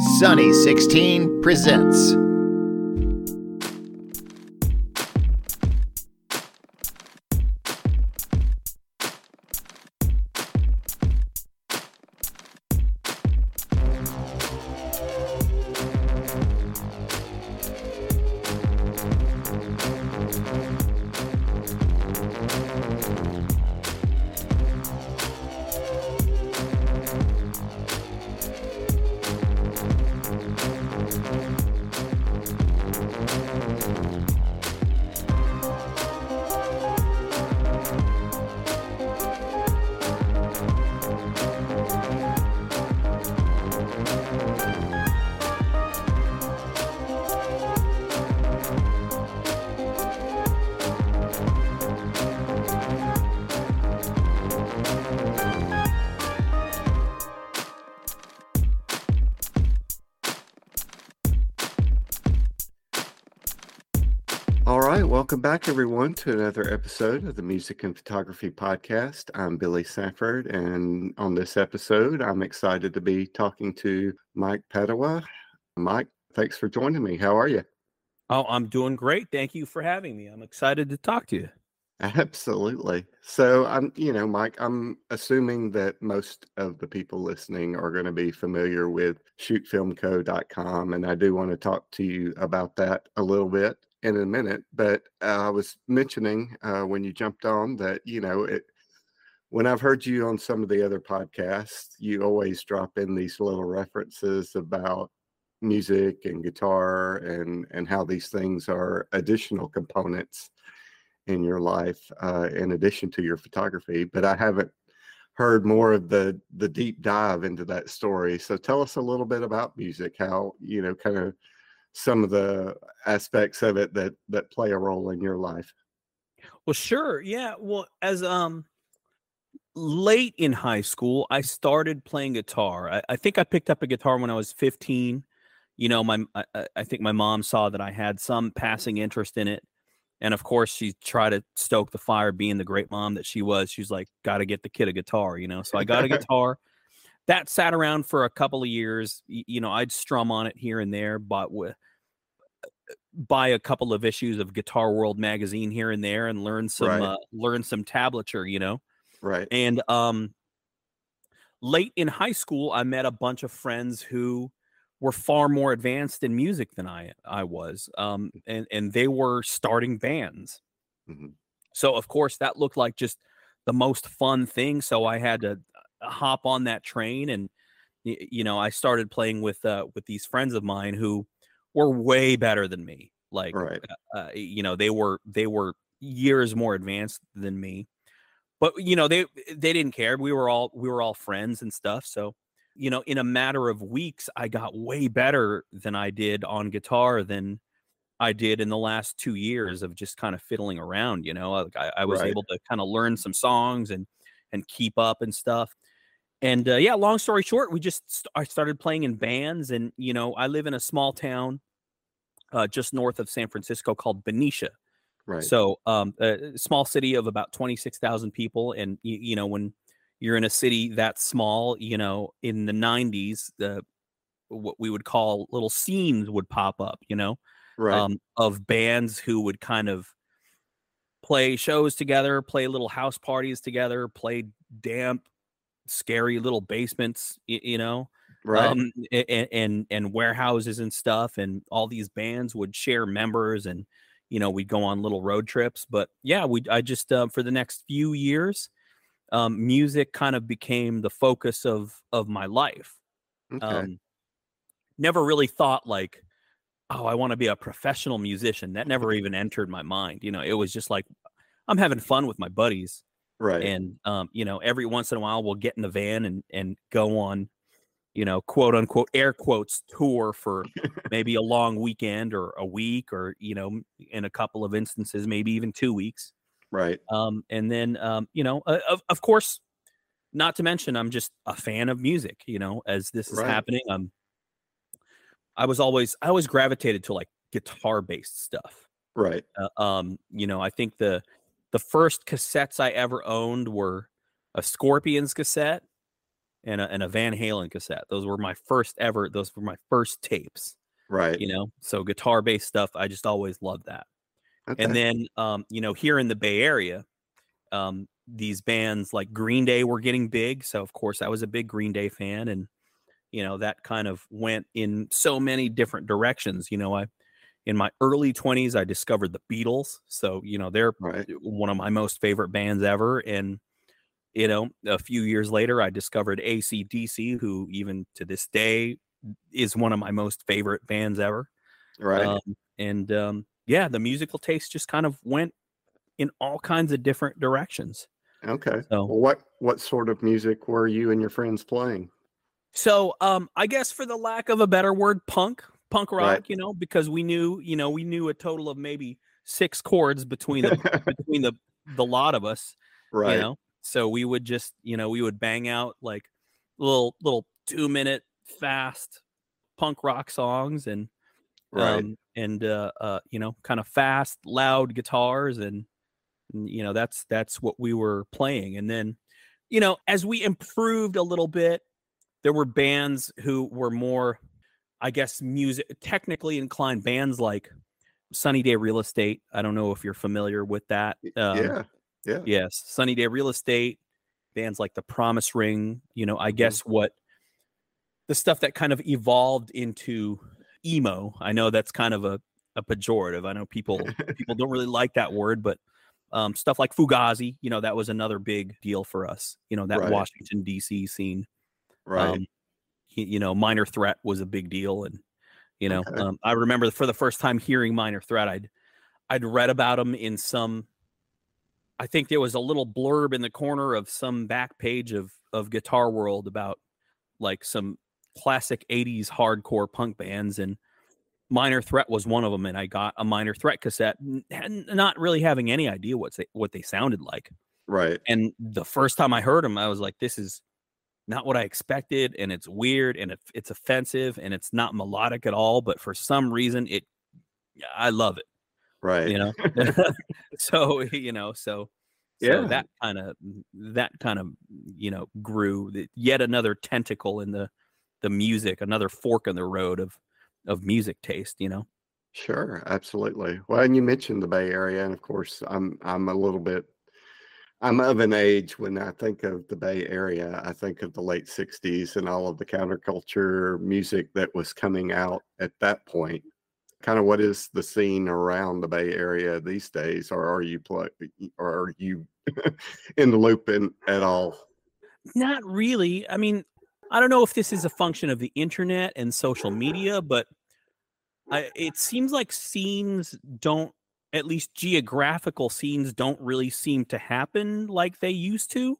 Sunny 16 presents. Back, everyone, to another episode of the Music and Photography Podcast. I'm Billy Sanford, and on this episode, I'm excited to be talking to Mike Padua. Mike, thanks for joining me. How are you? Oh, I'm doing great. Thank you for having me. I'm excited to talk to you. Absolutely. So, I'm, you know, Mike, I'm assuming that most of the people listening are going to be familiar with shootfilmco.com, and I do want to talk to you about that a little bit in a minute. But uh, I was mentioning uh, when you jumped on that, you know, it, when I've heard you on some of the other podcasts, you always drop in these little references about music and guitar and and how these things are additional components in your life uh, in addition to your photography. But I haven't heard more of the the deep dive into that story. So tell us a little bit about music, how you know, kind of some of the aspects of it that that play a role in your life. Well, sure. Yeah. Well, as um late in high school, I started playing guitar. I, I think I picked up a guitar when I was 15. You know, my I, I- think my mom saw that I had some passing interest in it. And of course, she tried to stoke the fire, being the great mom that she was. She's like, got to get the kid a guitar, you know. So I got a guitar. That sat around for a couple of years. You know, I'd strum on it here and there, but with buy a couple of issues of Guitar World magazine here and there and learn some Right. uh, learn some tablature, you know. Right. And um late in high school I met a bunch of friends who were far more advanced in music than I I was. Um and and they were starting bands. Mhm. So of course that looked like just the most fun thing so I had to uh, hop on that train and you know I started playing with uh with these friends of mine who were way better than me. Like Right. uh, you know they were they were years more advanced than me but you know they they didn't care we were all we were all friends and stuff so you know in a matter of weeks i got way better than i did on guitar than i did in the last two years of just kind of fiddling around you know like i, I was Right. able to kind of learn some songs and and keep up and stuff and uh, yeah long story short we just st- i started playing in bands and you know i live in a small town uh, just north of san francisco called benicia Right. so, um, a small city of about 26,000 people. And, you, you know, when you're in a city that small, you know, in the 90s, the what we would call little scenes would pop up, you know, right. um, of bands who would kind of play shows together, play little house parties together, play damp, scary little basements, y- you know, right. um, a- a- and and warehouses and stuff, and all these bands would share members, and you know we'd go on little road trips. But yeah, we I just uh, for the next few years, um, music kind of became the focus of of my life. okay. Um, never really thought like, oh, I want to be a professional musician. That never even entered my mind. You know, it was just like I'm having fun with my buddies right. and um, you know every once in a while we'll get in the van and and go on you know quote unquote air quotes tour for maybe a long weekend or a week or you know in a couple of instances maybe even two weeks right. um, and then um, you know uh, of, of course not to mention i'm just a fan of music you know as this is Right. happening um i was always i always gravitated to like guitar based stuff Right. uh, um, you know, I think the the first cassettes I ever owned were a Scorpions cassette and a, and a Van Halen cassette. Those were my first ever. Those were my first tapes. Right. You know, so guitar based stuff. I just always loved that. Okay. And then, um, you know, here in the Bay Area, um, these bands like Green Day were getting big. So of course I was a big Green Day fan, and you know that kind of went in so many different directions. You know, I in my early 20s i discovered the beatles so you know they're right. one of my most favorite bands ever and you know a few years later i discovered acdc who even to this day is one of my most favorite bands ever Right. um, and um, yeah the musical taste just kind of went in all kinds of different directions okay. so Well, what what sort of music were you and your friends playing? So, um, I guess for the lack of a better word, punk, punk rock, Right. you know, because we knew, you know, we knew a total of maybe six chords between the between the the lot of us, right. you know. So we would just, you know, we would bang out like little little two minute fast punk rock songs and right. um and uh uh you know kind of fast loud guitars and, and you know that's that's what we were playing and then you know as we improved a little bit there were bands who were more i guess music technically inclined bands like sunny day real estate i don't know if you're familiar with that um, yeah. Yeah. Yes, Sunny Day Real Estate, bands like The Promise Ring, you know, I Mhm. guess what the stuff that kind of evolved into emo. I know that's kind of a, a pejorative. I know people people don't really like that word, but um, stuff like Fugazi, you know, that was another big deal for us. You know, that Right. Washington D.C. scene. Right. Um, you know, Minor Threat was a big deal, and you know, Okay. um, I remember for the first time hearing Minor Threat, I'd I'd read about them in some. I think there was a little blurb in the corner of some back page of of Guitar World about like some classic '80s hardcore punk bands, and Minor Threat was one of them. And I got a Minor Threat cassette, not really having any idea what they what they sounded like. right. And the first time I heard them, I was like, "This is not what I expected, and it's weird, and it, it's offensive, and it's not melodic at all." But for some reason, it, yeah, I love it. Right. You know, so you know, so so Yeah. that kind of that kind of you know grew yet another tentacle in the the music, another fork in the road of of music taste. You know, Sure, absolutely. Well, and you mentioned the Bay Area, and of course, I'm I'm a little bit I'm of an age when I think of the Bay Area, I think of the late 60s and all of the counterculture music that was coming out at that point. Kind of what is the scene around the Bay Area these days, or are you or are you in the loop in, at all? not really. I mean, I don't know if this is a function of the internet and social media, but I, it seems like scenes don't, at least geographical scenes, don't really seem to happen like they used to.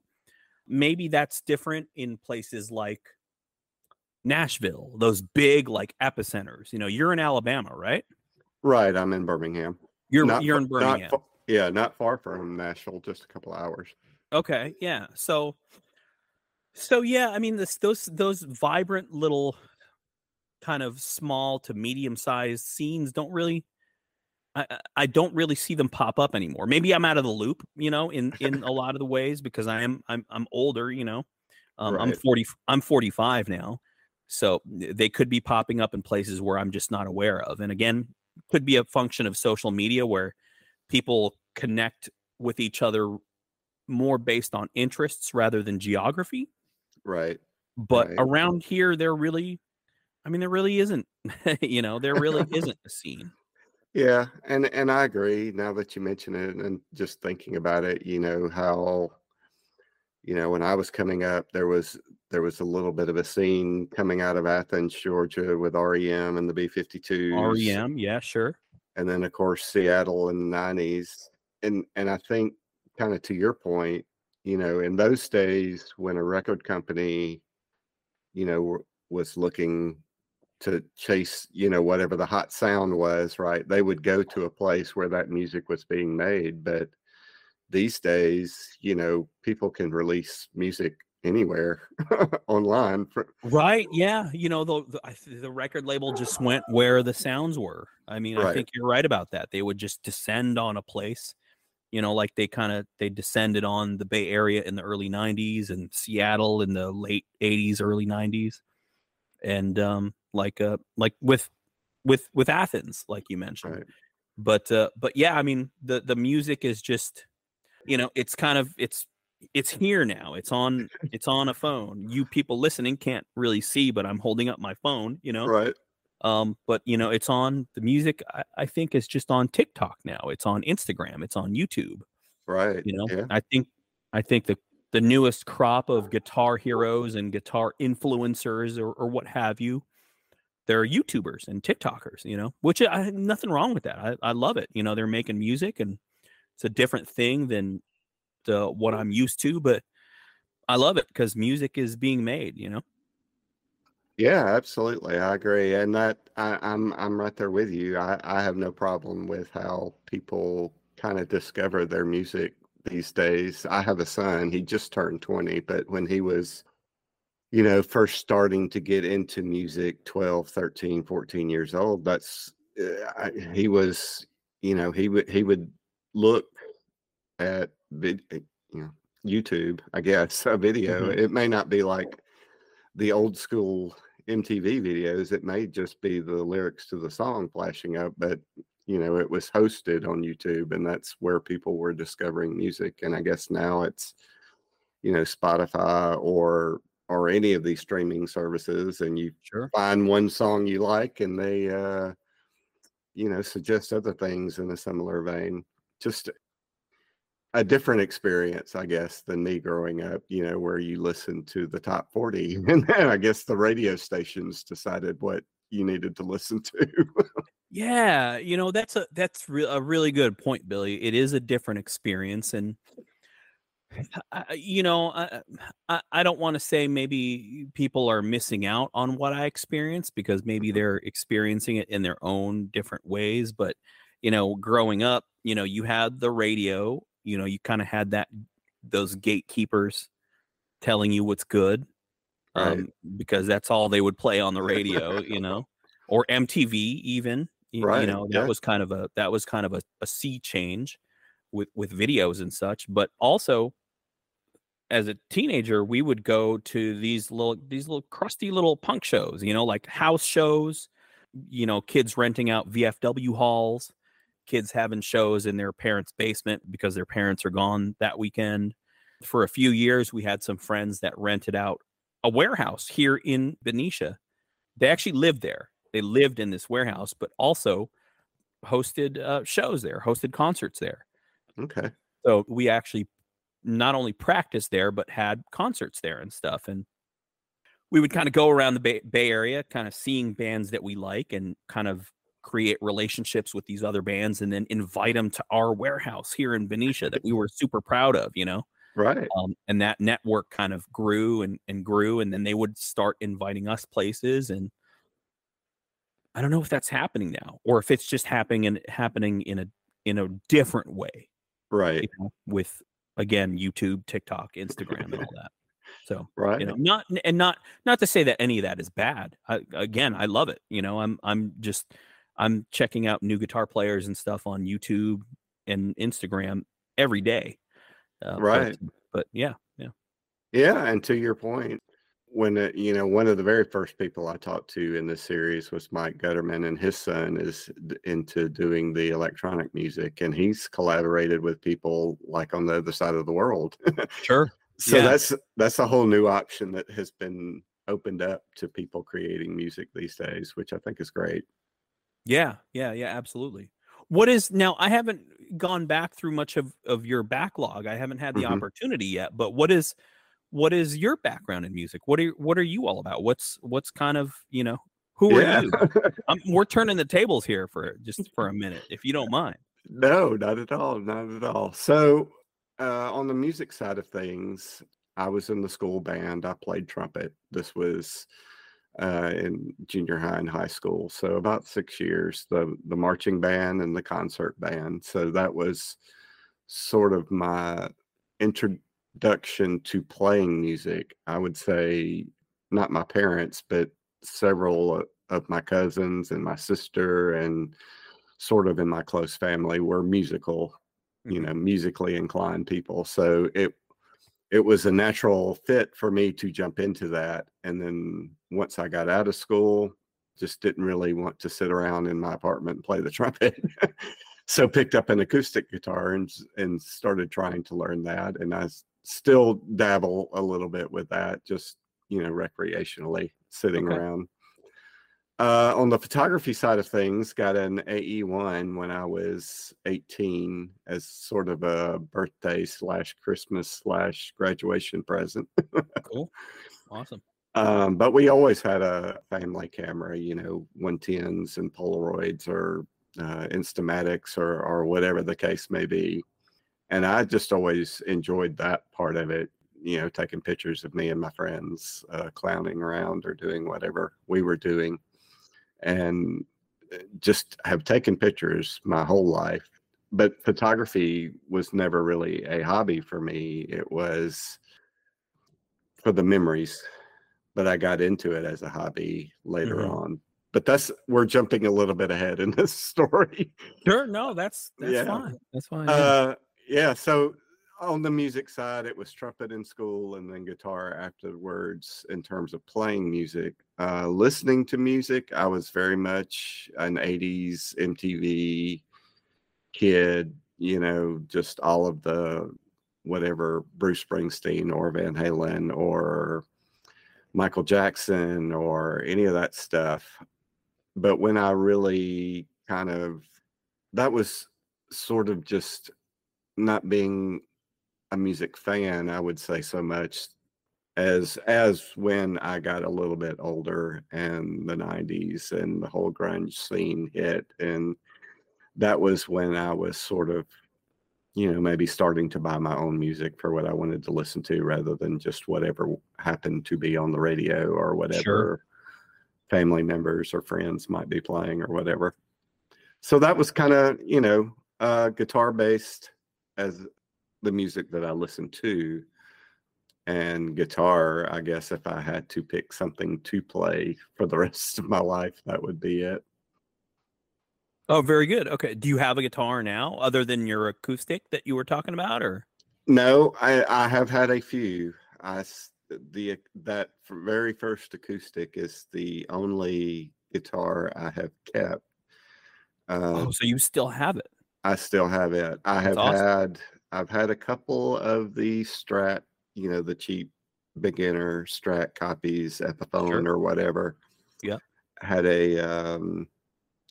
Maybe that's different in places like Nashville, those big like epicenters. You know, you're in Alabama, right? Right, I'm in Birmingham. You're Not you're in Birmingham. Not yeah, not far from Nashville, just a couple hours. Okay, yeah. So so yeah, I mean this those those vibrant little kind of small to medium sized scenes don't really I, I- don't really see them pop up anymore. Maybe I'm out of the loop, you know, in in a lot of the ways because I am I'm I'm older, you know. Um, I'm 40 I'm 45 now. So they could be popping up in places where I'm just not aware of. And again, could be a function of social media where people connect with each other more based on interests rather than geography. Right. But Right. around here, there really, I mean, there really isn't, you know, there really isn't a scene. Yeah, and and I agree now that you mention it and just thinking about it, you know, how you know, when I was coming up there was there was a little bit of a scene coming out of Athens, Georgia with REM and the B52s REM, E yeah, sure. and then of course Seattle in the 90s. And and I think kind of to your point, you know, in those days when a record company you know was looking to chase you know whatever the hot sound was right they would go to a place where that music was being made but these days you know people can release music anywhere online for, Right. Yeah. You know, the, the, the record label just went where the sounds were. I mean, I think you're right about that. They would just descend on a place you know, like they kind of they descended on the Bay Area in the early '90s and Seattle in the late '80s, early '90s, and um, like uh, like with with with Athens, like you mentioned. Right. But uh, but yeah, I mean the the music is just, you know, it's kind of it's it's here now. It's on it's on a phone. You people listening can't really see, but I'm holding up my phone. You know, Right. um, but you know, it's on the music. I, I think is just on TikTok now. It's on Instagram. It's on YouTube. Right. You know, Yeah. I think I think the the newest crop of guitar heroes and guitar influencers or, or what have you, they're YouTubers and TikTokers. You know, which I nothing wrong with that. I, I love it. You know, they're making music and it's a different thing than the what I'm used to, but I love it because music is being made. You know. Yeah, absolutely. I agree. And that I, I'm I'm right there with you. I, I have no problem with how people kind of discover their music these days. I have a son, he just turned 20, but when he was, you know, first starting to get into music, 12, 13, 14 years old, that's uh, I, he was, you know, he would he would look at vid, uh, you know, YouTube, I guess, a video. Mhm. It may not be like the old school MTV videos. It may just be the lyrics to the song flashing up, but you know, it was hosted on YouTube and that's where people were discovering music. And I guess now it's, you know, Spotify or or any of these streaming services and you Sure. find one song you like and they uh you know suggest other things in a similar vein. Just a different experience, I guess, than me growing up, you know, where you listen to the top 40 and then I guess the radio stations decided what you needed to listen to. Yeah, you know that's a that's re- a really good point, Billy. It is a different experience, and I, you know, I I, don't want to say maybe people are missing out on what I experienced because maybe they're experiencing it in their own different ways. But you know, growing up, you know, you had the radio. You know, you kind of had that those gatekeepers telling you what's good, Right. um, because that's all they would play on the radio. You know, or MTV even. You, you Right, know, that yeah. was kind of a that was kind of a, a sea change with with videos and such. But also, as a teenager, we would go to these little these little crusty little punk shows. You know, like house shows. You know, kids renting out VFW halls, kids having shows in their parents' basement because their parents are gone that weekend. For a few years, we had some friends that rented out a warehouse here in Benicia. They actually lived there. They lived in this warehouse, but also hosted uh, shows there, hosted concerts there. okay. So we actually not only practiced there, but had concerts there and stuff. And we would kind of go around the Bay, Bay Area, kind of seeing bands that we like and kind of create relationships with these other bands and then invite them to our warehouse here in Benicia that we were super proud of, you know? Right. um, and that network kind of grew and, and grew and then they would start inviting us places and i don't know if that's happening now or if it's just happening in happening in a in a different way Right. you know, with again youtube tiktok instagram and all that so Right. you know not and not not to say that any of that is bad I, again i love it you know i'm i'm just i'm checking out new guitar players and stuff on youtube and instagram every day uh, but- Right. but yeah yeah Yeah, and to your point, when uh, you know one of the very first people I talked to in this series was Mike Gutterman, and his son is into doing the electronic music, and he's collaborated with people like on the other side of the world. sure so Yeah. that's that's a whole new option that has been opened up to people creating music these days, which I think is great. Yeah, yeah, yeah, absolutely. What is now? I haven't gone back through much of of your backlog. I haven't had the Mhm. opportunity yet. But what is what is your background in music? What are you- what are you all about? What's what's kind of you know who are Yeah. you? Um we're turning the tables here for just for a minute, if you don't mind. No, not at all. Not at all. So, uh, on the music side of things, I was in the school band. I played trumpet. This was uh, in junior high and high school. So about six years. The the marching band and the concert band. So that was sort of my introduction to playing music. I would say not my parents, but several of my cousins and my sister and sort of in my close family were musical you Mhm. know, musically inclined people. So it it was a natural fit for me to jump into that. And then once I got out of school, just didn't really want to sit around in my apartment and play the trumpet. so picked up an acoustic guitar and and started trying to learn that. And I still dabble a little bit with that, just you know, recreationally sitting Okay. around. Uh, on the photography side of things, got an AE1 when I was 18 as sort of a birthday slash Christmas slash graduation present. Cool. Awesome. Um, but we always had a family camera, you know, 110s and Polaroids or uh, Instamatics or, or whatever the case may be. And I just always enjoyed that part of it, you know, taking pictures of me and my friends uh, clowning around or doing whatever we were doing. And uh, just have taken pictures my whole life. But photography was never really a hobby for me. It was for the memories but I got into it as a hobby later Mhm. on. But that's we're jumping a little bit ahead in this story. Sure. No, that's that's Yeah. fine. That's fine. yeah. Uh, yeah. So on the music side, it was trumpet in school and then guitar afterwards. In terms of playing music, uh, listening to music, I was very much an '80s MTV kid. You know, just all of the whatever Bruce Springsteen or Van Halen or Michael Jackson or any of that stuff. But when I really kind of, that was sort of just not being a music fan, I would say so much as as when I got a little bit older and the 90s and the whole grunge scene hit and that was when I was sort of you know maybe starting to buy my own music for what I wanted to listen to rather than just whatever happened to be on the radio or whatever family members or friends might be playing or whatever. So that was kind of, you know, uh, guitar based as the music that I listen to. And guitar, I guess if I had to pick something to play for the rest of my life, that would be it. oh, very good. Okay. Do you have a guitar now, other than your acoustic that you were talking about, or? No, I, I have had a few. I the that very first acoustic is the only guitar I have kept. Uh, Oh, so you still have it? I still have it. I have awesome. had I've had a couple of the Strat, you know, the cheap beginner Strat copies, Epiphone or whatever. Yeah. Had a um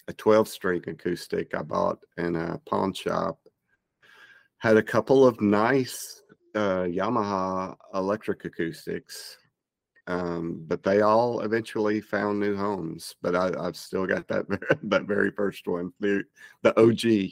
a 12 string acoustic I bought in a pawn shop. Had a couple of nice uh Yamaha electric acoustics. Um, but they all eventually found new homes. But I, I've still got that that very first one, the the OG.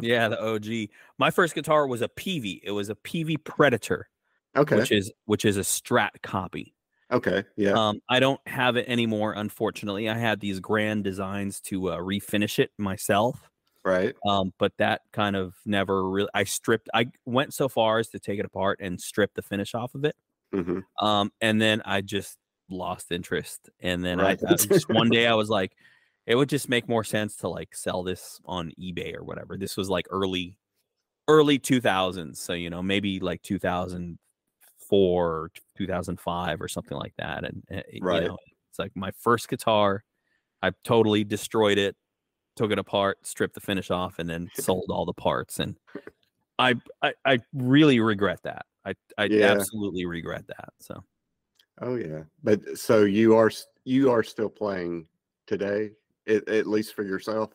yeah, the OG. My first guitar was a Peavey. It was a Peavey Predator, Okay. which is which is a Strat copy. Okay. Yeah. Um, I don't have it anymore, unfortunately. I had these grand designs to uh, refinish it myself, right. um, but that kind of never really. I stripped. I went so far as to take it apart and strip the finish off of it, hmm um, and then I just lost interest. And then I, Right. I just one day I was like, it would just make more sense to like sell this on eBay or whatever. This was like early, early two thousands, so you know maybe like two thousand four, two thousand five, or something like that. And uh, Right. you know, it's like my first guitar. I totally destroyed it, took it apart, stripped the finish off, and then sold all the parts. And I, I, I really regret that. I, I Yeah. absolutely regret that. So. Oh yeah. But so you are you are still playing today, at, at least for yourself.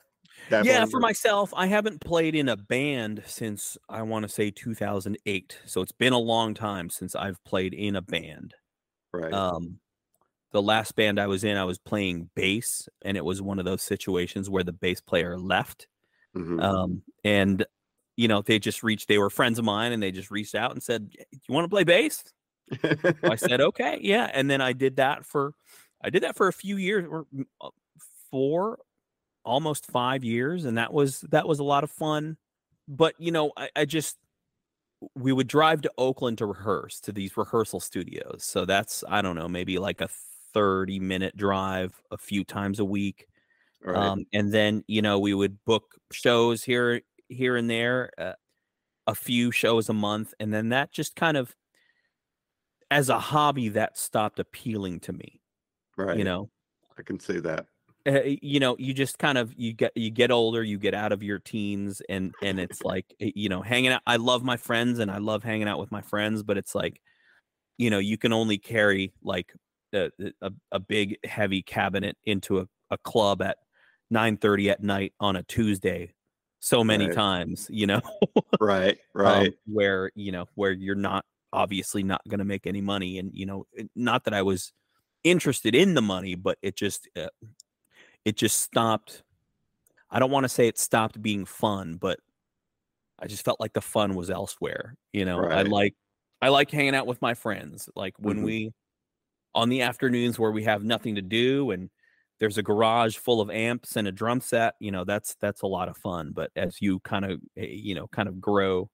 Yeah, for myself, I haven't played in a band since I want to say 2008. So it's been a long time since I've played in a band. right. Um, the last band I was in, I was playing bass, and it was one of those situations where the bass player left. Mhm. Um, and you know, they just reached. They were friends of mine, and they just reached out and said, "Do you want to play bass?" I said, "Okay, yeah." And then I did that for, I did that for a few years, or mm, uh, four, almost five years, and that was that was a lot of fun. But you know, I, I just we would drive to Oakland to rehearse to these rehearsal studios. So that's I don't know, maybe like a thirty minute drive a few times a week. right. Um, and then you know we would book shows here here and there. Uh, a few shows a month, and then that just kind of, as a hobby, that stopped appealing to me. Right. You know, I can see that. uh, you know you just kind of you get you get older you get out of your teens and and it's like eh, you know hanging out i love my friends and i love hanging out with my friends but it's like you know you can only carry like a, a, a big heavy cabinet into a, a club at 9 30 at night on a tuesday so many Right. times you know Right. um, Right. where you know where you're not obviously not going to make any money and you know it- not that i was interested in the money but it just uh, it just stopped i don't want to say it stopped being fun but i just felt like the fun was elsewhere you know i like i like hanging out with my friends like when Mhm. we on the afternoons where we have nothing to do and there's a garage full of amps and a drum set you know that's that's a lot of fun but as you kind of eh, you know kind of grow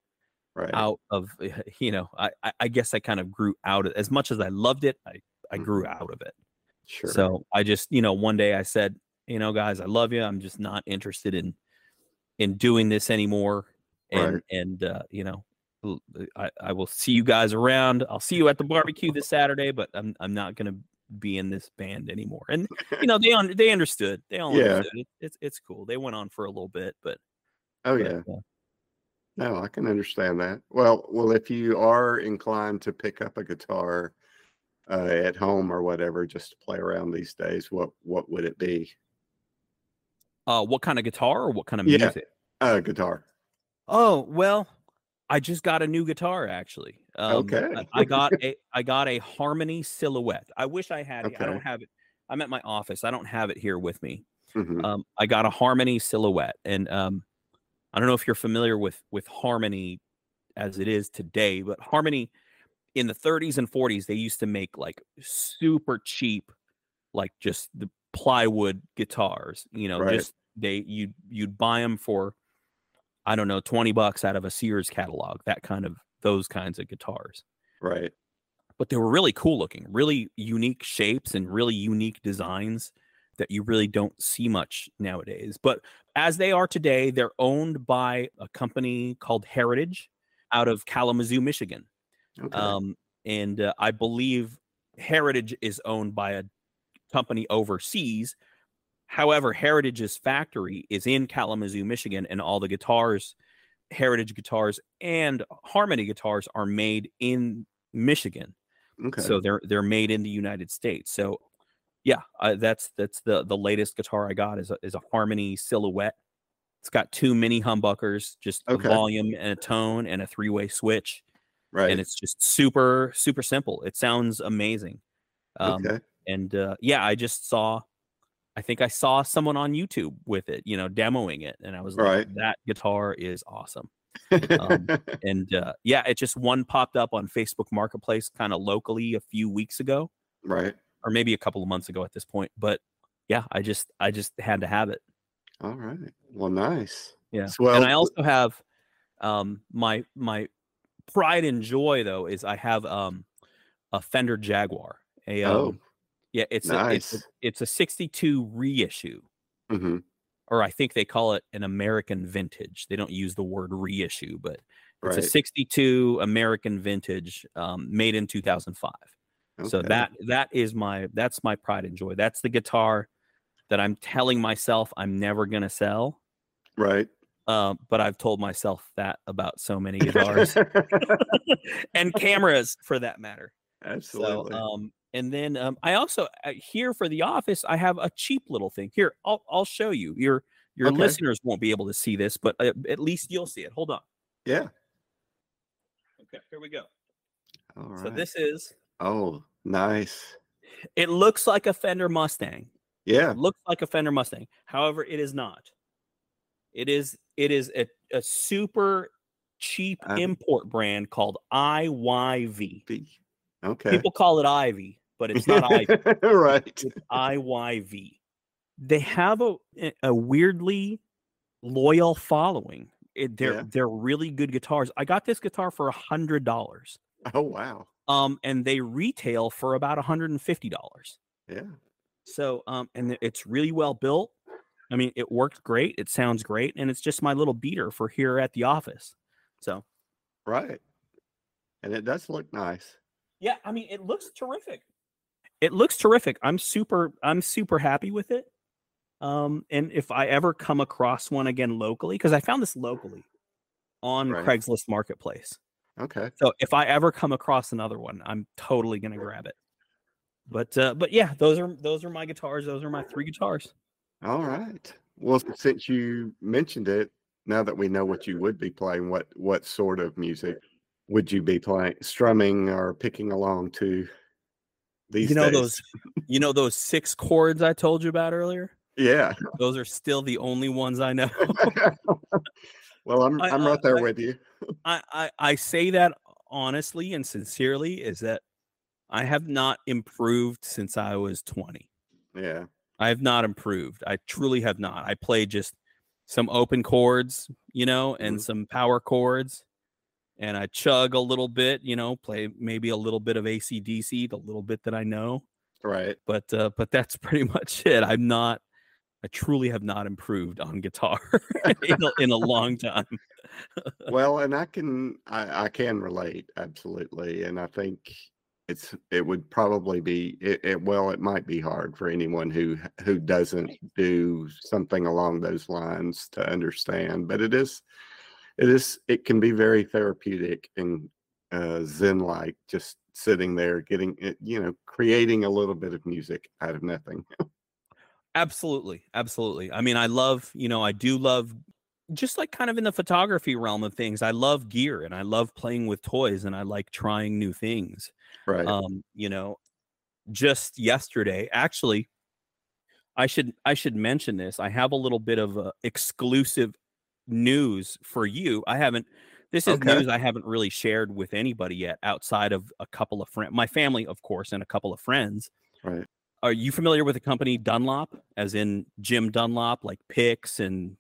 right. out of you know I, I guess i kind of grew out of as much as i loved it i i grew Mhm. out of it Sure. so i just you know one day i said you know guys i love you i'm just not interested in in doing this anymore and Right. and uh you know I, I will see you guys around i'll see you at the barbecue this saturday but i'm i'm not gonna be in this band anymore and you know they un- they understood they all Yeah. understood it, it's it's cool they went on for a little bit but, oh but, yeah. uh, No, I can understand that. Well, well, if you are inclined to pick up a guitar uh, at home or whatever, just to play around these days, what what would it be? uh what kind of guitar or what kind of Yeah. music Uh, guitar. Oh well, I just got a new guitar actually. Um, Okay. I, I got a I got a Harmony Silhouette. I wish I had it. I don't have it. I'm at my office. I don't have it here with me. Mhm. Um, I got a Harmony Silhouette, and um, I don't know if you're familiar with with Harmony as it is today, but Harmony in the 30s and 40s they used to make like super cheap, like just the plywood guitars. You know, Right. just they you you'd buy them for I don't know 20 bucks out of a Sears catalog. That kind of those kinds of guitars Right. but they were really cool looking, really unique shapes and really unique designs that you really don't see much nowadays. But as they are today, they're owned by a company called Heritage out of Kalamazoo, Michigan. Okay. Um, and uh, I believe Heritage is owned by a company overseas. However, Heritage's factory is in Kalamazoo, Michigan, and all the guitars, Heritage guitars and Harmony guitars are made in Michigan okay. so they're they're made in the United States. So yeah, I, that's that's the the latest guitar I got is a, is a Harmony Silhouette. It's got two mini humbuckers, just Okay. a volume and a tone and a three way switch, right. and it's just super super simple. It sounds amazing. Um, okay. And uh, yeah, I just saw, I think I saw someone on YouTube with it, you know, demoing it, and I was like, Right. that guitar is awesome. um, And uh, yeah, it just one popped up on Facebook Marketplace kind of locally a few weeks ago. right. or maybe a couple of months ago at this point. But yeah, I just I just had to have it. All right. Well, nice. Yeah. Well, and I also have um my my pride and joy though is I have um a Fender Jaguar. A um, oh, yeah, it's a, it's a, it's a 62 reissue hmm or I think they call it an American vintage. They don't use the word reissue, but it's right. a 62 American vintage um, made in 2005. So that that is my that's my pride and joy. That's the guitar that I'm telling myself I'm never gonna sell. right. Uh, but I've told myself that about so many guitars and cameras for that matter. Absolutely. So um and then um I also uh, here for the office I have a cheap little thing. Here, I'll I'll show you. Your your Okay. listeners won't be able to see this, but uh, at least you'll see it. Hold on. yeah. Okay, here we go. All right. So this is Oh, nice. it looks like a Fender Mustang. Yeah. looks like a Fender Mustang. However, it is not. It is it is a, a super cheap import brand called IYV. Okay. People call it Ivy, but it's not Ivy. right. It's IYV. They have a a weirdly loyal following. It, they're Yeah. they're really good guitars. I got this guitar for a hundred dollars. Oh wow. Um, and they retail for about a hundred and fifty dollars. Yeah. So, um, and it's really well built. I mean, it worked great. It sounds great, and it's just my little beater for here at the office. So, Right. And it does look nice. Yeah, I mean, it looks terrific. It looks terrific. I'm super. I'm super happy with it. Um, and if I ever come across one again locally, because I found this locally on Right. Craigslist Marketplace. Okay. So if I ever come across another one, I'm totally gonna grab it. But uh, but yeah, those are those are my guitars. Those are my three guitars. All right. Well, since you mentioned it, now that we know what you would be playing, what what sort of music would you be playing, strumming or picking along to these you know days? those you know those six chords I told you about earlier? Yeah. Those are still the only ones I know. well, I'm I- I'm I- right there I- with you. I, I I say that honestly and sincerely is that I have not improved since I was 20. Yeah. I have not improved. I truly have not. I play just some open chords, you know, and Mhm. some power chords. And I chug a little bit, you know, play maybe a little bit of ACDC, the little bit that I know. Right. But uh, but that's pretty much it. I'm not I truly have not improved on guitar in, a, in a long time. well and i can I, I can relate absolutely and i think it's it would probably be it, it well it might be hard for anyone who who doesn't do something along those lines to understand but it is it is it can be very therapeutic and uh zen like just sitting there getting it you know creating a little bit of music out of nothing Absolutely. Absolutely. I mean, I love, you know, I do love just like kind of in the photography realm of things. I love gear and I love playing with toys and I like trying new things. right Um, you know, just yesterday, actually, I should I should mention this. I have a little bit of uh, exclusive news for you. I haven't this is Okay. news I haven't really shared with anybody yet outside of a couple of friends, my family, of course, and a couple of friends. right Are you familiar with the company Dunlop, as in Jim Dunlop, like picks and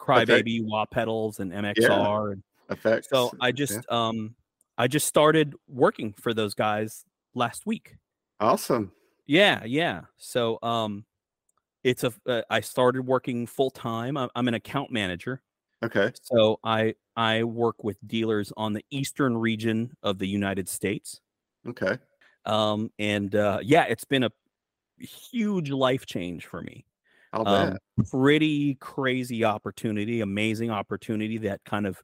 Crybaby, wah pedals, and MXR? And effects so I yeah. just um I just started working for those guys last week. awesome Yeah, yeah. So um it's a uh, I started working full time. I'm, I'm an account manager. Okay So I I work with dealers on the eastern region of the United States. okay Um and uh yeah, it's been a huge life change for me. i'll um, bet pretty crazy opportunity, amazing opportunity that kind of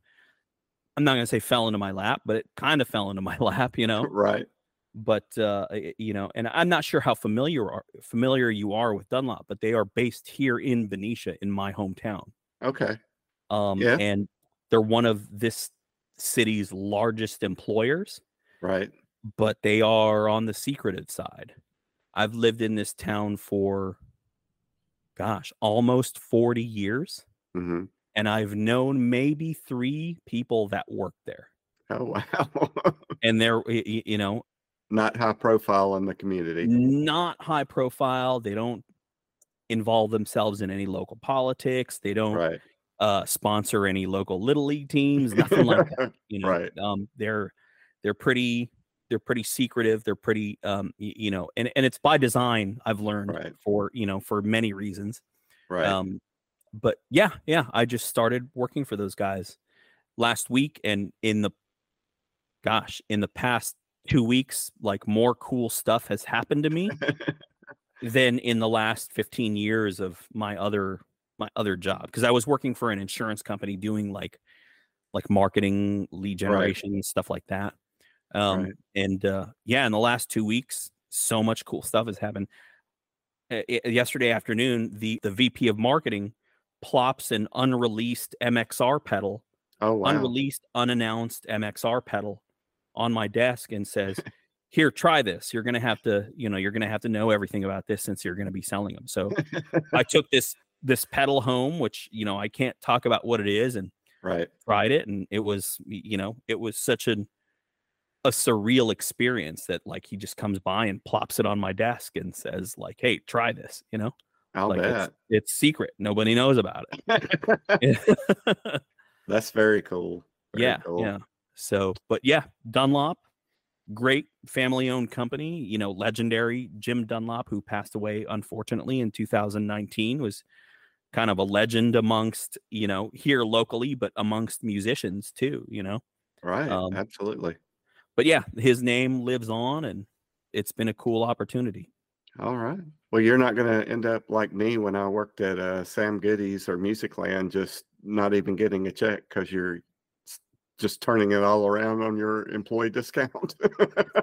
I'm not going to say fell into my lap, but it kind of fell into my lap, you know. right But uh, you know, and I'm not sure how familiar are, familiar you are with Dunlop, but they are based here in Benicia, in my hometown. okay Um, Yeah. and they're one of this city's largest employers, right but they are on the secretive side. I've lived in this town for, gosh, almost 40 years. hmm and I've known maybe three people that work there, Oh wow! and they're you know Not high profile in the community. not high profile. They don't involve themselves in any local politics. They don't Right. Uh, sponsor any local little league teams. Nothing like that. You know, Right. um, they're they're pretty they're pretty secretive. They're pretty um, y- you know, and and it's by design. I've learned Right. for you know for many reasons. Right. Um, but yeah, yeah, I just started working for those guys last week, and in the gosh, in the past two weeks, like more cool stuff has happened to me than in the last 15 years of my other my other job because I was working for an insurance company doing like like marketing, lead generation, stuff like that. Um, Right. and uh, yeah, in the last two weeks, so much cool stuff has happened. Uh, yesterday afternoon, the the VP of marketing plops an unreleased MXR pedal, oh wow. unreleased, unannounced MXR pedal on my desk and says, "Here, try this. You're gonna have to, you know, you're gonna have to know everything about this since you're gonna be selling them." So I took this this pedal home, which you know I can't talk about what it is, and right. tried it, and it was, you know, it was such an a surreal experience that like he just comes by and plops it on my desk and says like, "Hey, try this," you know, I'll like it's, it's secret, nobody knows about it. That's very cool. Very yeah, cool. yeah. So, but yeah, Dunlop, great family-owned company. You know, legendary Jim Dunlop, who passed away unfortunately in 2019, was kind of a legend amongst you know here locally, but amongst musicians too. You know, Right. Um, Absolutely. But yeah, his name lives on, and it's been a cool opportunity. All right. Well, you're not going to end up like me when I worked at uh, Sam Goody's or Musicland, just not even getting a check because you're just turning it all around on your employee discount.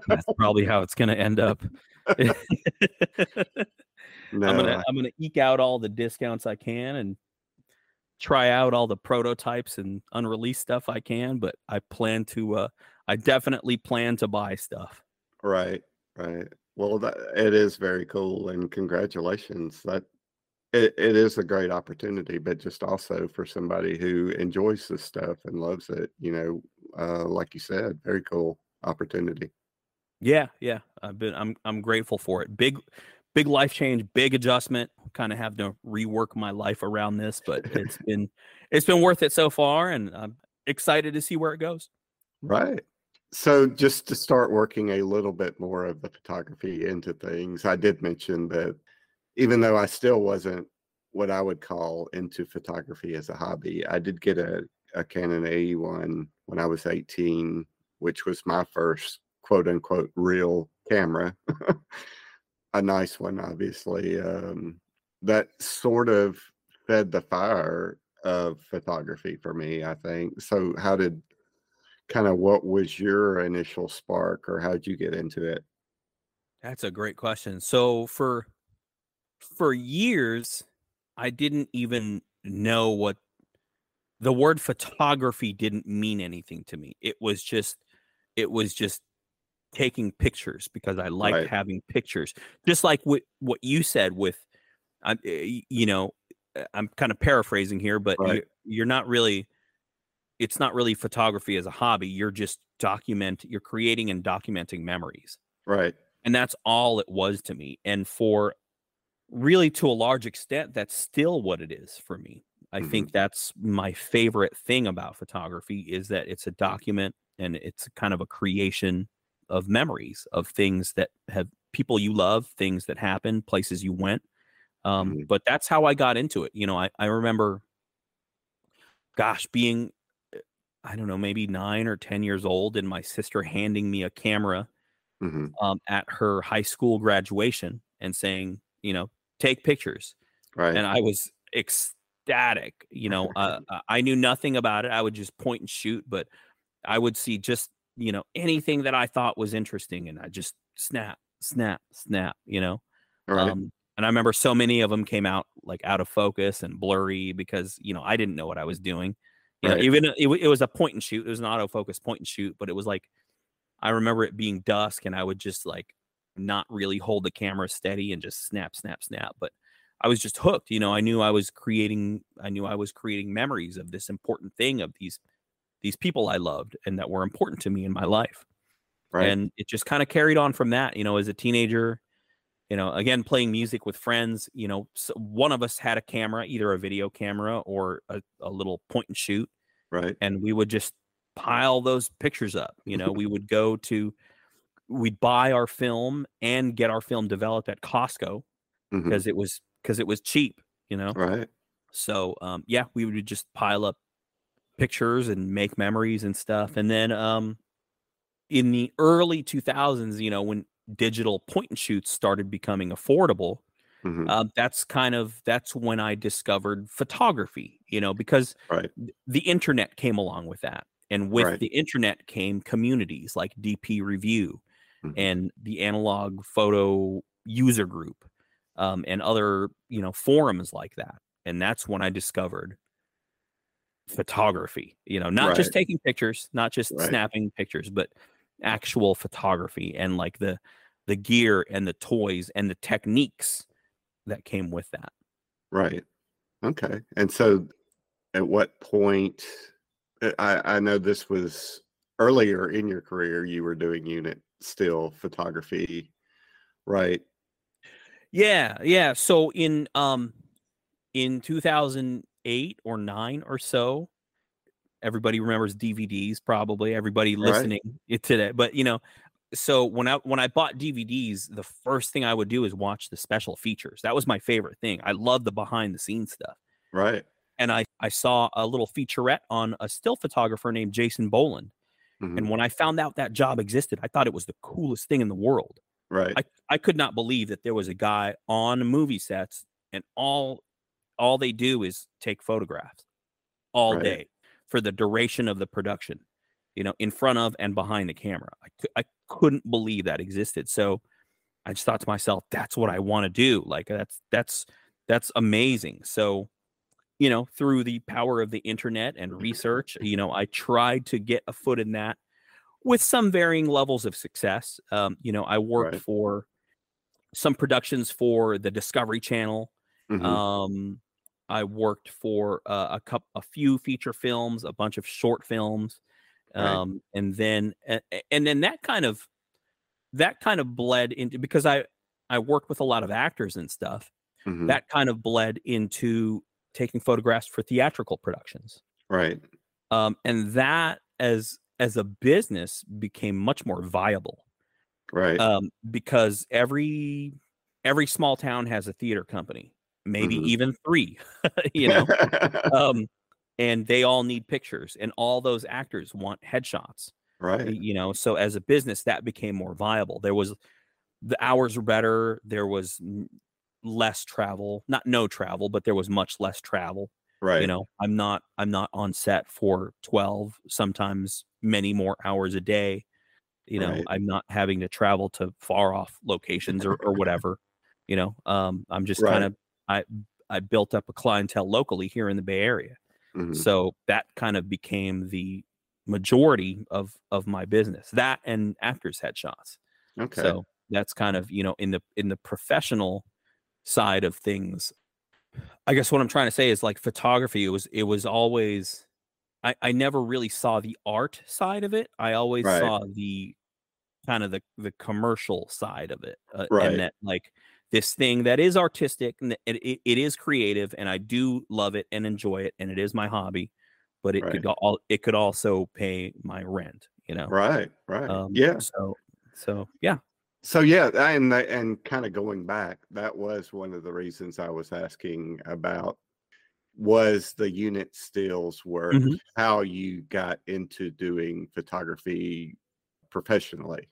That's probably how it's going to end up. no, I'm gonna I- I'm gonna eke out all the discounts I can and try out all the prototypes and unreleased stuff I can. But I plan to. Uh, I definitely plan to buy stuff. right, right. Well, that, it is very cool, and congratulations. That it, it is a great opportunity, but just also for somebody who enjoys this stuff and loves it, you know, uh, like you said, very cool opportunity. Yeah, yeah. I've been. I'm. I'm grateful for it. Big, big life change. Big adjustment. Kind of have to rework my life around this, but it's been. It's been worth it so far, and I'm excited to see where it goes. Right. So just to start working a little bit more of the photography into things, I did mention that even though I still wasn't what I would call into photography as a hobby, I did get a, a Canon AE1 when I was 18, which was my first quote unquote real camera. a nice one, obviously. Um, that sort of fed the fire of photography for me, I think. So how did kind of what was your initial spark or how did you get into it? That's a great question. So for for years, I didn't even know what the word photography didn't mean anything to me. It was just it was just taking pictures because I liked Right. having pictures. Just like what what you said with I you know, uh, I'm kind of paraphrasing here, but Right. you're, you're not really it's not really photography as a hobby. You're just document you're creating and documenting memories Right. and that's all it was to me and for really to a large extent that's still what it is for me i think that's my favorite thing about photography is that it's a document and it's kind of a creation of memories of things that have people you love things that happened places you went um, Mhm. but that's how i got into it you know I, I remember gosh being uh, i don't know maybe nine or ten years old and my sister handing me a camera hmm um, at her high school graduation and saying, you know, take pictures. Right. And I was ecstatic. You know, uh, I knew nothing about it. I would just point and shoot, but I would see just, you know, anything that I thought was interesting and I just snap, snap, snap, you know. right. Um, and I remember so many of them came out like out of focus and blurry because, you know, I didn't know what I was doing. You know, even it, it was a point and shoot. It was an autofocus point and shoot, but it was like I remember it being dusk and I would just like not really hold the camera steady and just snap, snap, snap. But I was just hooked. You know, I knew I was creating. I knew I was creating memories of this important thing of these these people I loved and that were important to me in my life. right. And it just kind of carried on from that. You know, as a teenager, you know, again playing music with friends. You know, so one of us had a camera, either a video camera or a, a little point and shoot right. and we would just pile those pictures up. You know, we would go to, we'd buy our film and get our film developed at Costco because it was because it was cheap. You know, Right. so um, yeah, we would just pile up pictures and make memories and stuff. And then um, in the early 2000s, you know, when digital point and shoots started becoming affordable, mhm, um, that's kind of that's when I discovered photography. You know, because Right. the internet came along with that, and with Right. the internet came communities like DP Review mhm, and the Analog Photo User Group, um, and other you know forums like that. And that's when I discovered photography. You know, not just taking pictures, not just Right. snapping pictures, but actual photography and like the the gear and the toys and the techniques that came with that. Right. Okay. And so at what point uh, I, I know this was earlier in your career you were doing unit still photography, right? Yeah, yeah. So in um in 2008 or 9 or so, everybody remembers DVDs probably, everybody Right. listening it today. But you know, so when I when I bought DVDs, the first thing I would do is watch the special features. That was my favorite thing. I love the behind the scenes stuff. Right. And I I saw a little featurette on a still photographer named Jason Boland. Mhm. And when I found out that job existed, I thought it was the coolest thing in the world. right. I, I could not believe that there was a guy on movie sets and all all they do is take photographs all Right. day for the duration of the production, you know, in front of and behind the camera. I, I couldn't believe that existed. So I just thought to myself, that's what I want to do. Like that's that's that's amazing. So, you know, through the power of the internet and research, you know, I tried to get a foot in that with some varying levels of success. Um, you know, I worked Right. for some productions for the Discovery Channel. Mhm. Um, I worked for uh, a couple, a few feature films, a bunch of short films, Right. um, and then a- a- and then that kind of that kind of bled into because I I worked with a lot of actors and stuff. Mhm. That kind of bled into taking photographs for theatrical productions, right. um, and that as as a business became much more viable Right. um, because every every small town has a theater company, maybe Mhm. even three, you know, um, and they all need pictures, and all those actors want headshots, right. you know. So as a business, that became more viable. There was the hours were better. There was less travel, not no travel, but there was much less travel. Right. You know, I'm not I'm not on set for 12, sometimes many more hours a day. You know, Right. I'm not having to travel to far off locations or, or whatever. You know, um, I'm just kind of I I built up a clientele locally here in the Bay Area. Mhm. So that kind of became the majority of of my business. That and actors headshots. Okay. So that's kind of, you know, in the in the professional side of things. I guess what I'm trying to say is like photography, it was it was always I, I never really saw the art side of it. I always Right. saw the kind of the the commercial side of it. Uh, Right. And that like this thing that is artistic and it, it, is creative and I do love it and enjoy it and it is my hobby, but it could Right. all it could also pay my rent, you know. right. Right. Um, yeah. So so yeah. So yeah, and and kind of going back, that was one of the reasons I was asking about was the unit stills work Mhm. how you got into doing photography professionally.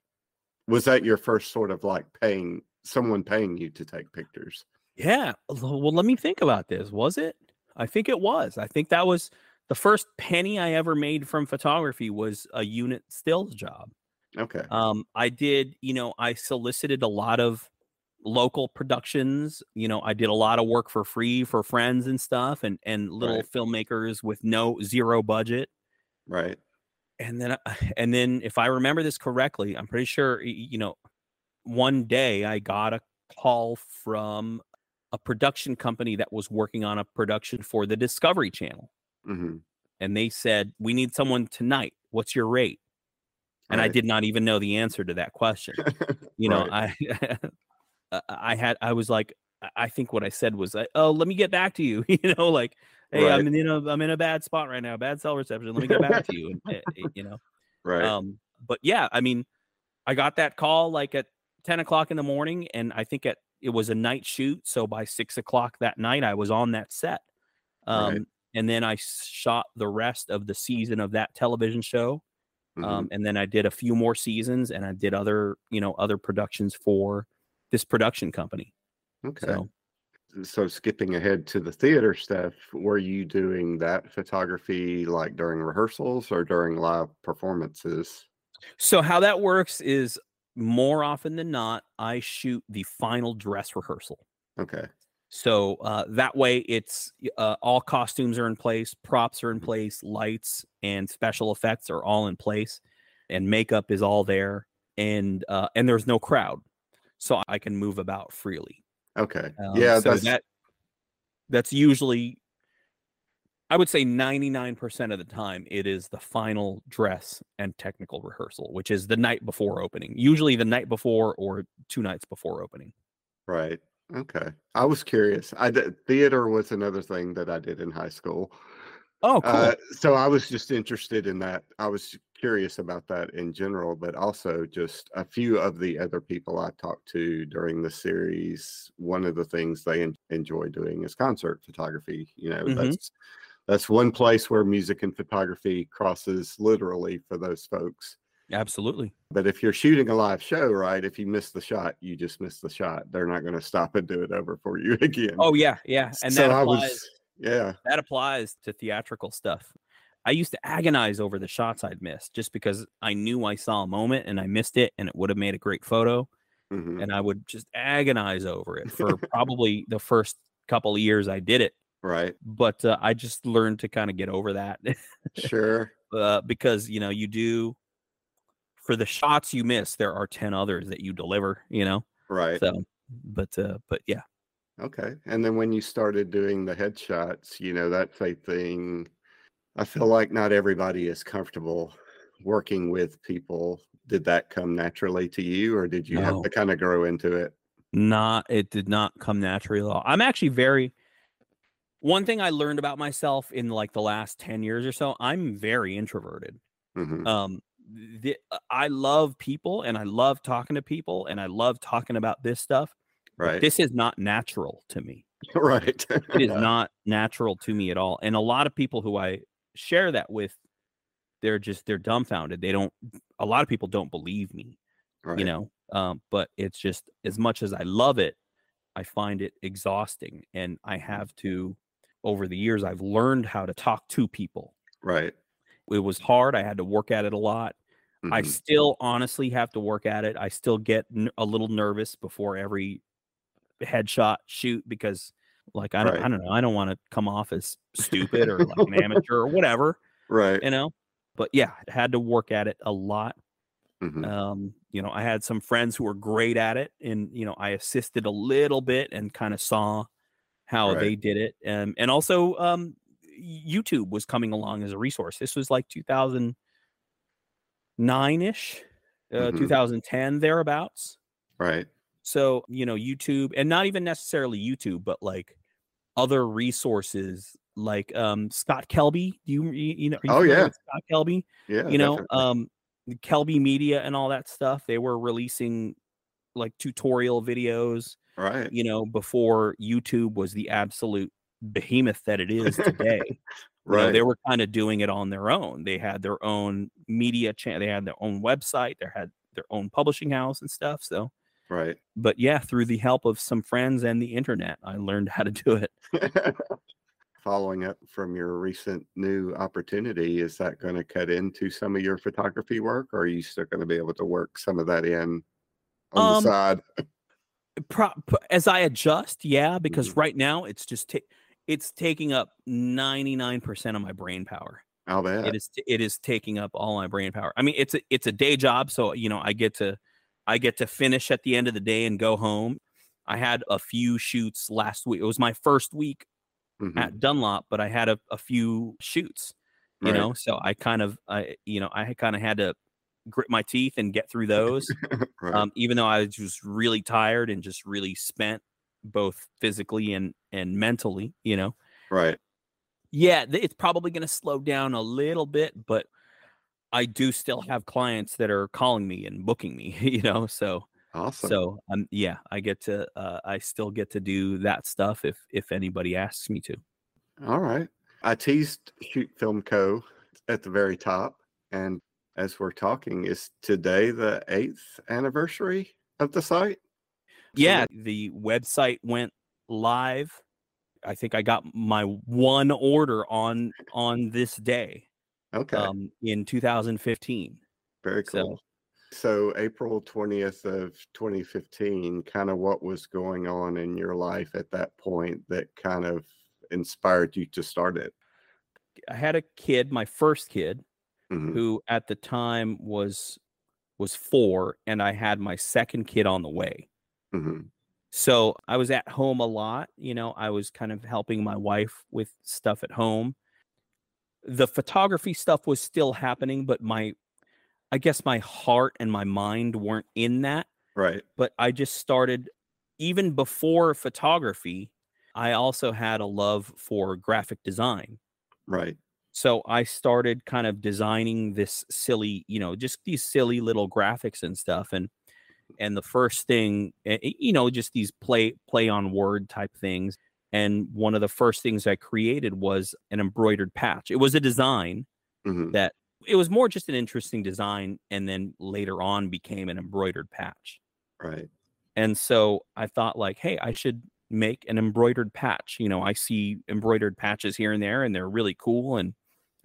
Was that your first sort of like paying someone paying you to take pictures? Yeah. Well, let me think about this. Was it? I think it was. I think that was the first penny I ever made from photography was a unit stills job. Okay. Um, I did, you know, I solicited a lot of local productions. You know, I did a lot of work for free for friends and stuff and and little Right. filmmakers with no zero budget. Right. And then and then if I remember this correctly, I'm pretty sure you know, one day I got a call from a production company that was working on a production for the Discovery Channel. hmm And they said, We need someone tonight. What's your rate? And I did not even know the answer to that question. You know, I I I had I was like, I- think what I said was like, oh, let me get back to you. you know, like, hey, I'm in a I'm in a bad spot right now, bad cell reception. Let me get back to you. And, eh, eh, you know, right. um, but yeah, I mean, I got that call like at 10 o'clock in the morning, and I think at it was a night shoot. So by six o'clock that night, I was on that set. Um, Right. and then I shot the rest of the season of that television show. Mhm. Um, and then I did a few more seasons and I did other, you know, other productions for this production company. okay. So so skipping ahead to the theater stuff, were you doing that photography like during rehearsals or during live performances? so how that works is more often than not, I shoot the final dress rehearsal. Okay. So uh, that way, it's uh, all costumes are in place, props are in Mhm. place, lights and special effects are all in place, and makeup is all there, and uh, and there's no crowd, so I can move about freely. Okay. Um, yeah, so that's that that's usually, I would say, ninety nine percent of the time, it is the final dress and technical rehearsal, which is the night before opening, usually the night before or two nights before opening. right. Okay. I was curious. I did, theater was another thing that I did in high school. Oh, cool. Uh, so I was just interested in that. I was curious about that in general, but also just a few of the other people I talked to during the series. One of the things they en- enjoy doing is concert photography. You know, Mhm. that's that's one place where music and photography crosses literally for those folks. Absolutely. But if you're shooting a live show, right, if you miss the shot, you just miss the shot. They're not going to stop and do it over for you again. Oh yeah, yeah, and so that I applies. was, yeah, that applies to theatrical stuff. I used to agonize over the shots I'd missed just because I knew I saw a moment and I missed it and it would have made a great photo. mhm, And I would just agonize over it for probably the first couple of years I did it. Right, But uh, I just learned to kind of get over that sure, uh, because, you know, you do for the shots you miss, there are 10 others that you deliver, you know? right. So, but, uh, but yeah. Okay. And then when you started doing the headshots, you know, that's a thing. I feel like not everybody is comfortable working with people. Did that come naturally to you or did you have to kind of grow into it? not it did not come naturally at all i'm actually very one thing i learned about myself in like the last 10 years or so i'm very introverted. Hmm um the, i love people and i love talking to people and i love talking about this stuff Right. this is not natural to me. Right. it is not natural to me at all and a lot of people who i share that with they're just they're dumbfounded. They don't a lot of people don't believe me right. you know? Um, but it's just as much as i love it i find it exhausting and i have to over the years i've learned how to talk to people Right. it was hard i had to work at it a lot i mhm, still honestly have to work at it i still get n- a little nervous before every headshot shoot because like i don't, Right. I don't know i don't want to come off as stupid or like an amateur or whatever Right. you know but yeah I had to work at it a lot mhm, um you know i had some friends who were great at it and you know i assisted a little bit and kind of saw how Right. they did it and and also um youtube was coming along as a resource this was like 2009ish uh, Mhm. 2010 thereabouts Right. so you know youtube and not even necessarily youtube but like other resources like um scott kelby do you you know you Oh, yeah. scott kelby Yeah. you know definitely. um kelby media and all that stuff they were releasing like tutorial videos right. you know before youtube was the absolute behemoth that it is today You know, Right. they were kind of doing it on their own they had their own media channel they had their own website they had their own publishing house and stuff so right. but yeah through the help of some friends and the internet i learned how to do it Following up from your recent new opportunity, is that going to cut into some of your photography work, or are you still going to be able to work some of that in on Um, the side? Pro- as I adjust, yeah, because Mhm. right now it's just ta- it's taking up ninety nine percent of my brain power. I'll bet. It is t- it is taking up all my brain power. I mean, it's a it's a day job, so you know I get to I get to finish at the end of the day and go home. I had a few shoots last week. It was my first week Mhm, at Dunlop, but I had a, a few shoots. You right, know, so I kind of I you know I kind of had to grit my teeth and get through those. right. um, even though I was just really tired and just really spent both physically and and mentally, you know. right. Yeah, it's probably going to slow down a little bit, but I do still have clients that are calling me and booking me, you know. So Awesome. so um yeah, I get to uh, I still get to do that stuff if if anybody asks me to. All right. I teased Shoot Film Co. at the very top. And as we're talking, is today the eighth anniversary of the site? So Yeah, the website went live. I think I got my one order on on this day. Okay. um, in 2015. very so- cool. So, April 20th of 2015, kind of what was going on in your life at that point that kind of inspired you to start it? I had a kid, my first kid, Mhm, who at the time was was four, and I had my second kid on the way. mhm, So I was at home a lot. You know, I was kind of helping my wife with stuff at home. The photography stuff was still happening, but my, I guess my heart and my mind weren't in that. Right. but I just started even before photography. I also had a love for graphic design. Right. So I started kind of designing this silly, you know, just these silly little graphics and stuff. And and the first thing, eh, eh, you know, just these play play on word type things. and one of the first things I created was an embroidered patch. It was a design Mhm. that it was more just an interesting design and then later on became an embroidered patch. Right. And so I thought like, hey, I should make an embroidered patch. You know, I see embroidered patches here and there and they're really cool and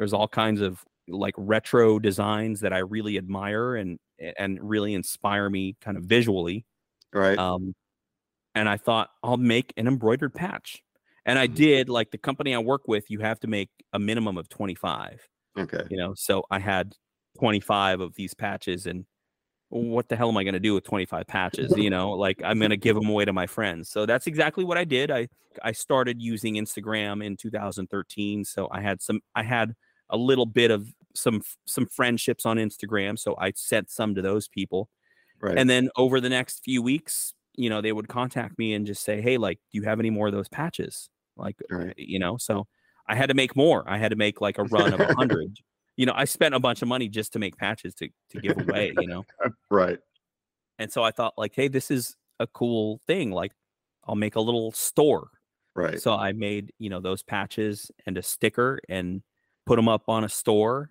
there's all kinds of like retro designs that I really admire and and really inspire me kind of visually. Right. Um and I thought I'll make an embroidered patch. And I Mhm. did like the company I work with, you have to make a minimum of 25 okay. you know so i had 25 of these patches and what the hell am i going to do with 25 patches you know like i'm going to give them away to my friends so that's exactly what i did i i started using instagram in 2013 so i had some i had a little bit of some some friendships on instagram so i sent some to those people Right. and then over the next few weeks you know they would contact me and just say hey like do you have any more of those patches like Right. you know so i had to make more i had to make like a run of a hundred you know i spent a bunch of money just to make patches to, to give away you know right. and so i thought like hey this is a cool thing like i'll make a little store Right. so i made you know those patches and a sticker and put them up on a store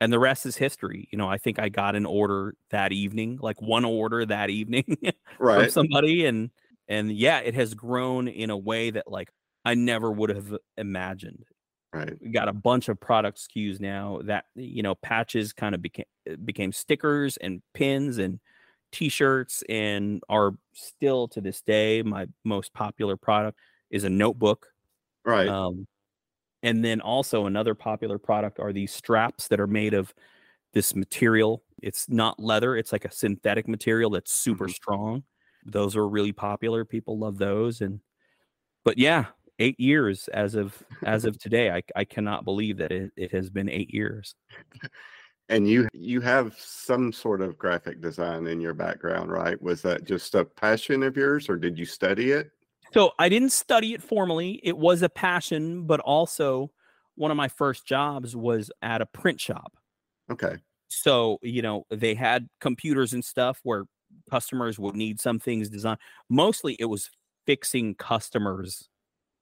and the rest is history you know i think i got an order that evening like one order that evening right. from somebody and and yeah it has grown in a way that like i never would have imagined Right. we got a bunch of product SKUs now that you know patches kind of became became stickers and pins and t-shirts and are still to this day my most popular product is a notebook Right. um, and then also another popular product are these straps that are made of this material it's not leather it's like a synthetic material that's super Mhm. strong those are really popular people love those and but yeah eight years as of as of today i, I cannot believe that it, it has been eight years and you you have some sort of graphic design in your background, right? Was that just a passion of yours or did you study it? So i didn't study it formally it was a passion but also one of my first jobs was at a print shop Okay. so you know they had computers and stuff where customers would need some things designed mostly it was fixing customers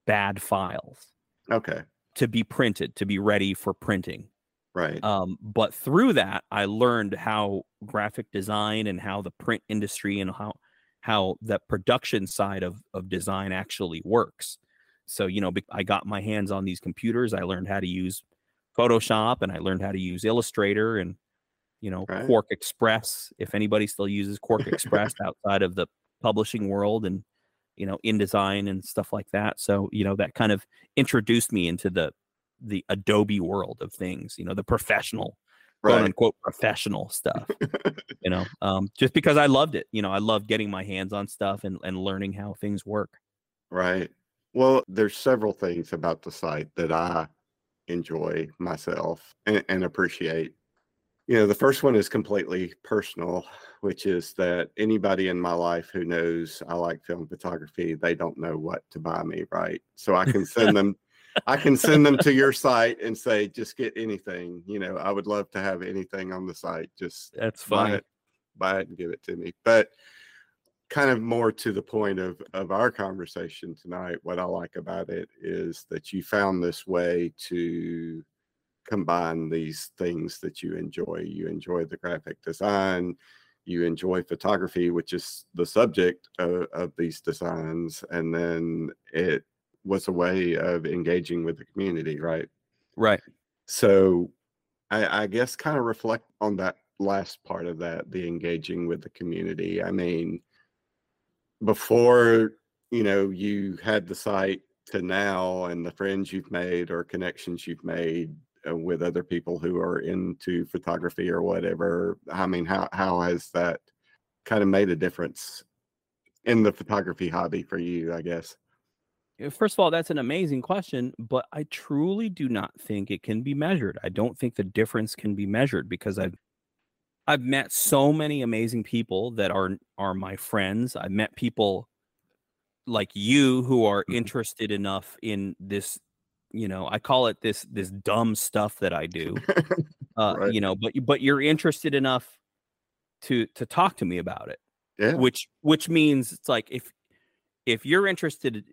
bad files Okay. to be printed to be ready for printing Right. um, but through that i learned how graphic design and how the print industry and how how the production side of, of design actually works so you know i got my hands on these computers i learned how to use photoshop and i learned how to use illustrator and you know Right. QuarkXPress if anybody still uses QuarkXPress outside of the publishing world and you know InDesign and stuff like that so you know that kind of introduced me into the the adobe world of things you know the professional quote unquote professional stuff you know um just because i loved it you know i loved getting my hands on stuff and, and learning how things work Right. Well, there's several things about the site that I enjoy myself and, and appreciate. You know, the first one is completely personal, which is that anybody in my life who knows I like film photography, they don't know what to buy me, right? So I can send them I can send them to your site and say just get anything. You know, I would love to have anything on the site. Just that's buy it, buy it and give it to me. But kind of more to the point of of our conversation tonight, what I like about it is that you found this way to combine these things that you enjoy. You enjoy the graphic design, you enjoy photography, which is the subject of, of these designs, and then it was a way of engaging with the community, right? right So I, I guess kind of reflect on that last part of that, the engaging with the community. I mean, before you know you had the site to now and the friends you've made or connections you've made uh, with other people who are into photography or whatever i mean how how has that kind of made a difference in the photography hobby for you i guess First of all, that's an amazing question, but I truly do not think it can be measured. I don't think the difference can be measured because I've I've met so many amazing people that are are my friends. I've met people like you who are Mhm. interested enough in this, you know, I call it this this dumb stuff that I do. Uh, Right. you know, but you- but you're interested enough to to talk to me about it yeah which which means it's like if if you're interested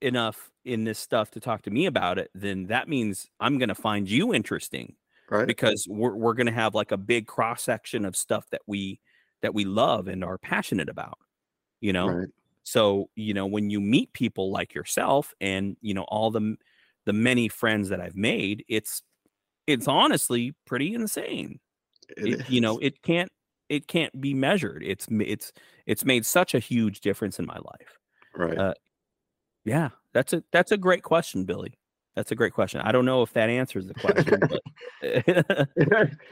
enough in this stuff to talk to me about it, then that means I'm going to find you interesting Right. because we're we're going to have like a big cross section of stuff that we that we love and are passionate about. You know, Right. so you know when you meet people like yourself and you know all the the many friends that I've made, it's it's honestly pretty insane. It It, you know, it can't it can't be measured. It's it's it's made such a huge difference in my life. Right. uh, Yeah, that's a that's a great question, Billy. That's a great question. I don't know if that answers the question, but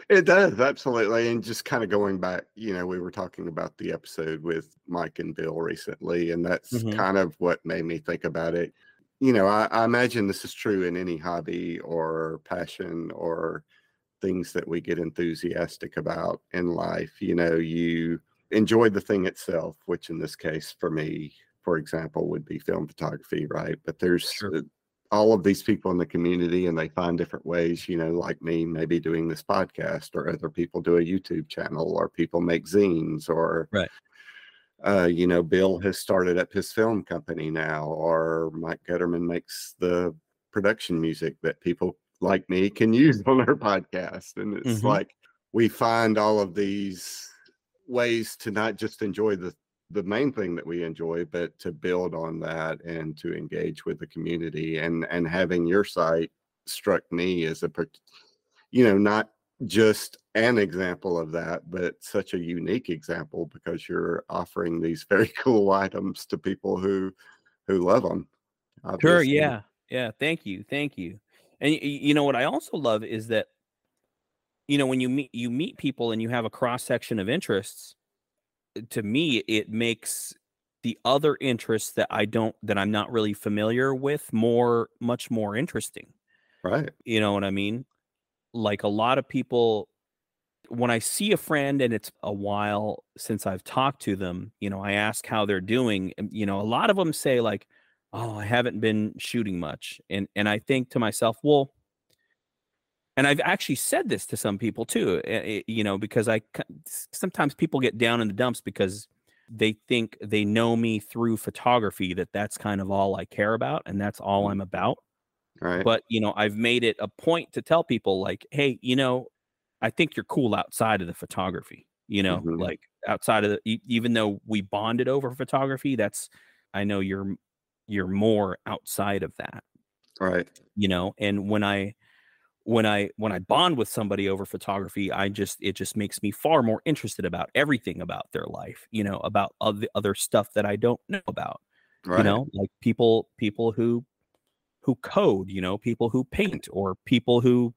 it does absolutely and just kind of going back you know we were talking about the episode with mike and bill recently and that's Mhm. kind of what made me think about it you know I, I imagine this is true in any hobby or passion or things that we get enthusiastic about in life you know you enjoy the thing itself which in this case for me for example would be film photography right but there's Sure. uh, all of these people in the community and they find different ways, you know, like me, maybe doing this podcast or other people do a YouTube channel or people make zines or, Right. uh, you know, Bill has started up his film company now, or Mike Gutterman makes the production music that people like me can use on their podcast. And it's Mhm. like we find all of these ways to not just enjoy the the main thing that we enjoy, but to build on that and to engage with the community and and having your site struck me as a you know not just an example of that, but such a unique example because you're offering these very cool items to people who who love them. Sure. Yeah. Yeah. Thank you. Thank you. And you know what I also love is that, you know, when you meet you meet people and you have a cross section of interests, to me it makes the other interests that I don't that I'm not really familiar with more much more interesting. Right. You know what I mean? Like a lot of people when I see a friend and it's a while since I've talked to them, you know, I ask how they're doing. and, You know, a lot of them say like, "Oh, I haven't been shooting much," and and I think to myself, well, and I've actually said this to some people too. eh, eh, You know, because I sometimes people get down in the dumps because they think they know me through photography that that's kind of all I care about and that's all Mm. I'm about Right. but you know i've made it a point to tell people like hey you know i think you're cool outside of the photography you know Mhm. like outside of the even though we bonded over photography that's i know you're you're more outside of that right. you know and when i when i when i bond with somebody over photography i just it just makes me far more interested about everything about their life you know about other other stuff that i don't know about Right. you know like people people who who code you know people who paint or people who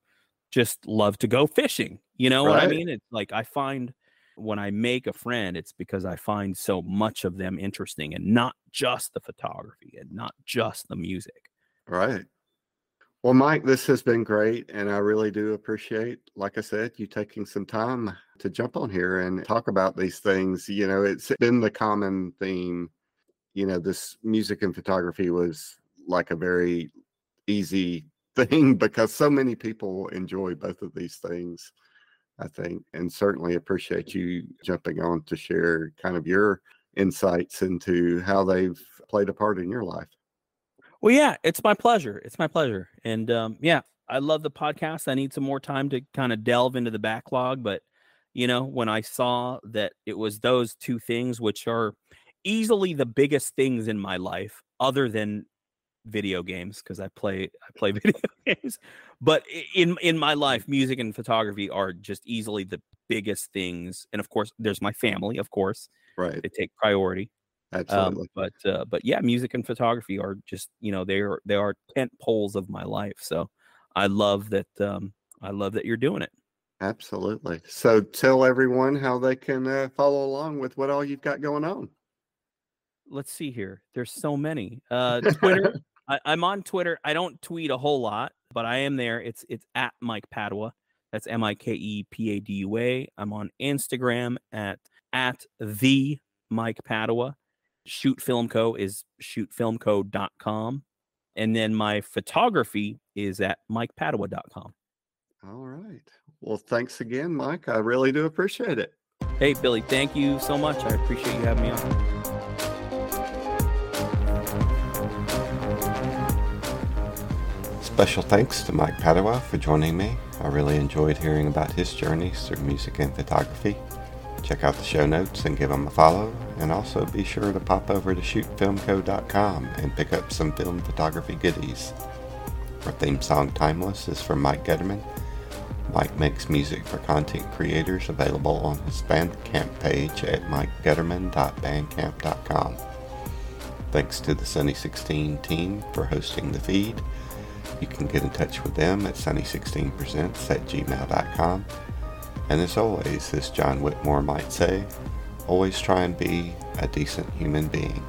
just love to go fishing you know what i mean it's like i find when i make a friend it's because i find so much of them interesting and not just the photography and not just the music Right. Well, Mike, this has been great. And I really do appreciate, like I said, you taking some time to jump on here and talk about these things. You know, it's been the common theme. You know, this music and photography was like a very easy thing because so many people enjoy both of these things, I think. And certainly appreciate you jumping on to share kind of your insights into how they've played a part in your life. Well yeah it's my pleasure it's my pleasure and um yeah i love the podcast i need some more time to kind of delve into the backlog but you know when i saw that it was those two things which are easily the biggest things in my life other than video games because i play i play video games but in in my life music and photography are just easily the biggest things and of course there's my family of course Right. they take priority um, but uh, but yeah music and photography are just you know they are they are tent poles of my life so i love that um i love that you're doing it Absolutely. So tell everyone how they can uh, follow along with what all you've got going on. let's see here. There's so many. Uh, Twitter. I, I'm on Twitter. I don't tweet a whole lot, but I am there. It's it's at Mike Padua. That's M I K E P A D U A. I'm on Instagram at at the Mike Padua. Shoot Film Co is shootfilmco.com. And then my photography is at mikepadua.com. All right. Well, thanks again, Mike. I really do appreciate it. Hey, Billy, thank you so much. I appreciate you having me on. Special thanks to Mike Padua for joining me. I really enjoyed hearing about his journeys through music and photography. Check out the show notes and give them a follow, and also be sure to pop over to shootfilmco.com and pick up some film photography goodies. Our theme song Timeless is from Mike Gutterman. Mike makes music for content creators available on his Bandcamp page at mikegutterman.bandcamp.com. Thanks to the Sunny 16 team for hosting the feed. You can get in touch with them at sunny16presents at gmail.com. And as always, as John Whitmore might say, always try and be a decent human being.